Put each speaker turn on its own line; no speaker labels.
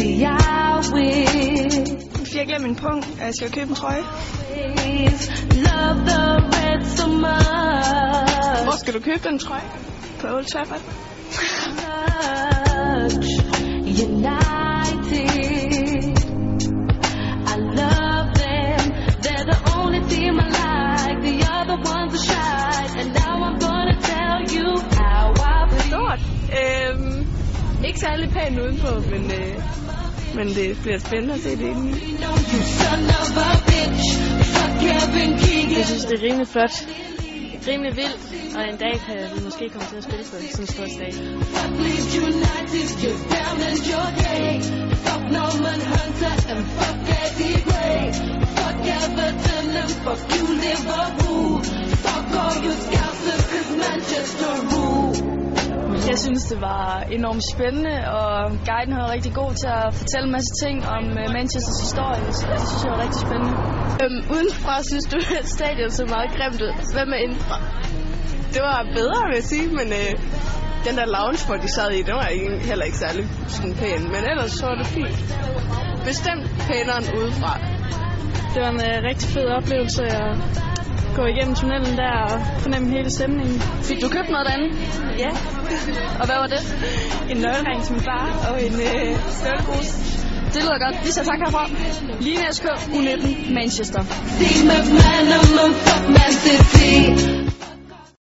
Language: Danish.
til jeg vil.
Fordi jeg glemte min punkt, at jeg skal købe en trøje.
love the red so much.
Hvor skal du købe den trøje? På Old Trafford.
much united. I love them. They're the only team I like. The other ones are shy. And now I'm gonna tell you how I feel.
Ikke særlig pænt udenpå, men, øh, men det bliver spændende at se det inde i.
You know you son of a bitch. Fuck Kevin Keegan.
Jeg synes, det er rimelig flot. Rimelig vildt, og en dag kan vi måske komme til at spille på sådan en stor.
Fuck Norman Hunter and fuck
Jeg synes, det var enormt spændende, og guiden var rigtig god til at fortælle en masse ting om øh, Manchesters historie, så det synes jeg var rigtig spændende.
Øhm, udenfra synes du, at stadion så meget grimt ud. Hvad med indenfra? Det var bedre, vil jeg sige, men øh, den der lounge, hvor de sad i, den var ikke, heller ikke særlig sådan pæn. Men ellers så var det fint. Bestemt pænere end udefra.
Det var en uh, rigtig fed oplevelse at gå igennem tunnelen der og fornemme hele stemningen.
Fik du købt noget derinde?
Ja,
Og hvad var det?
en nøglering til min far og en øh, støvlegrus.
Det lyder godt. Vi siger tak herfra. Line SK, U19, Manchester.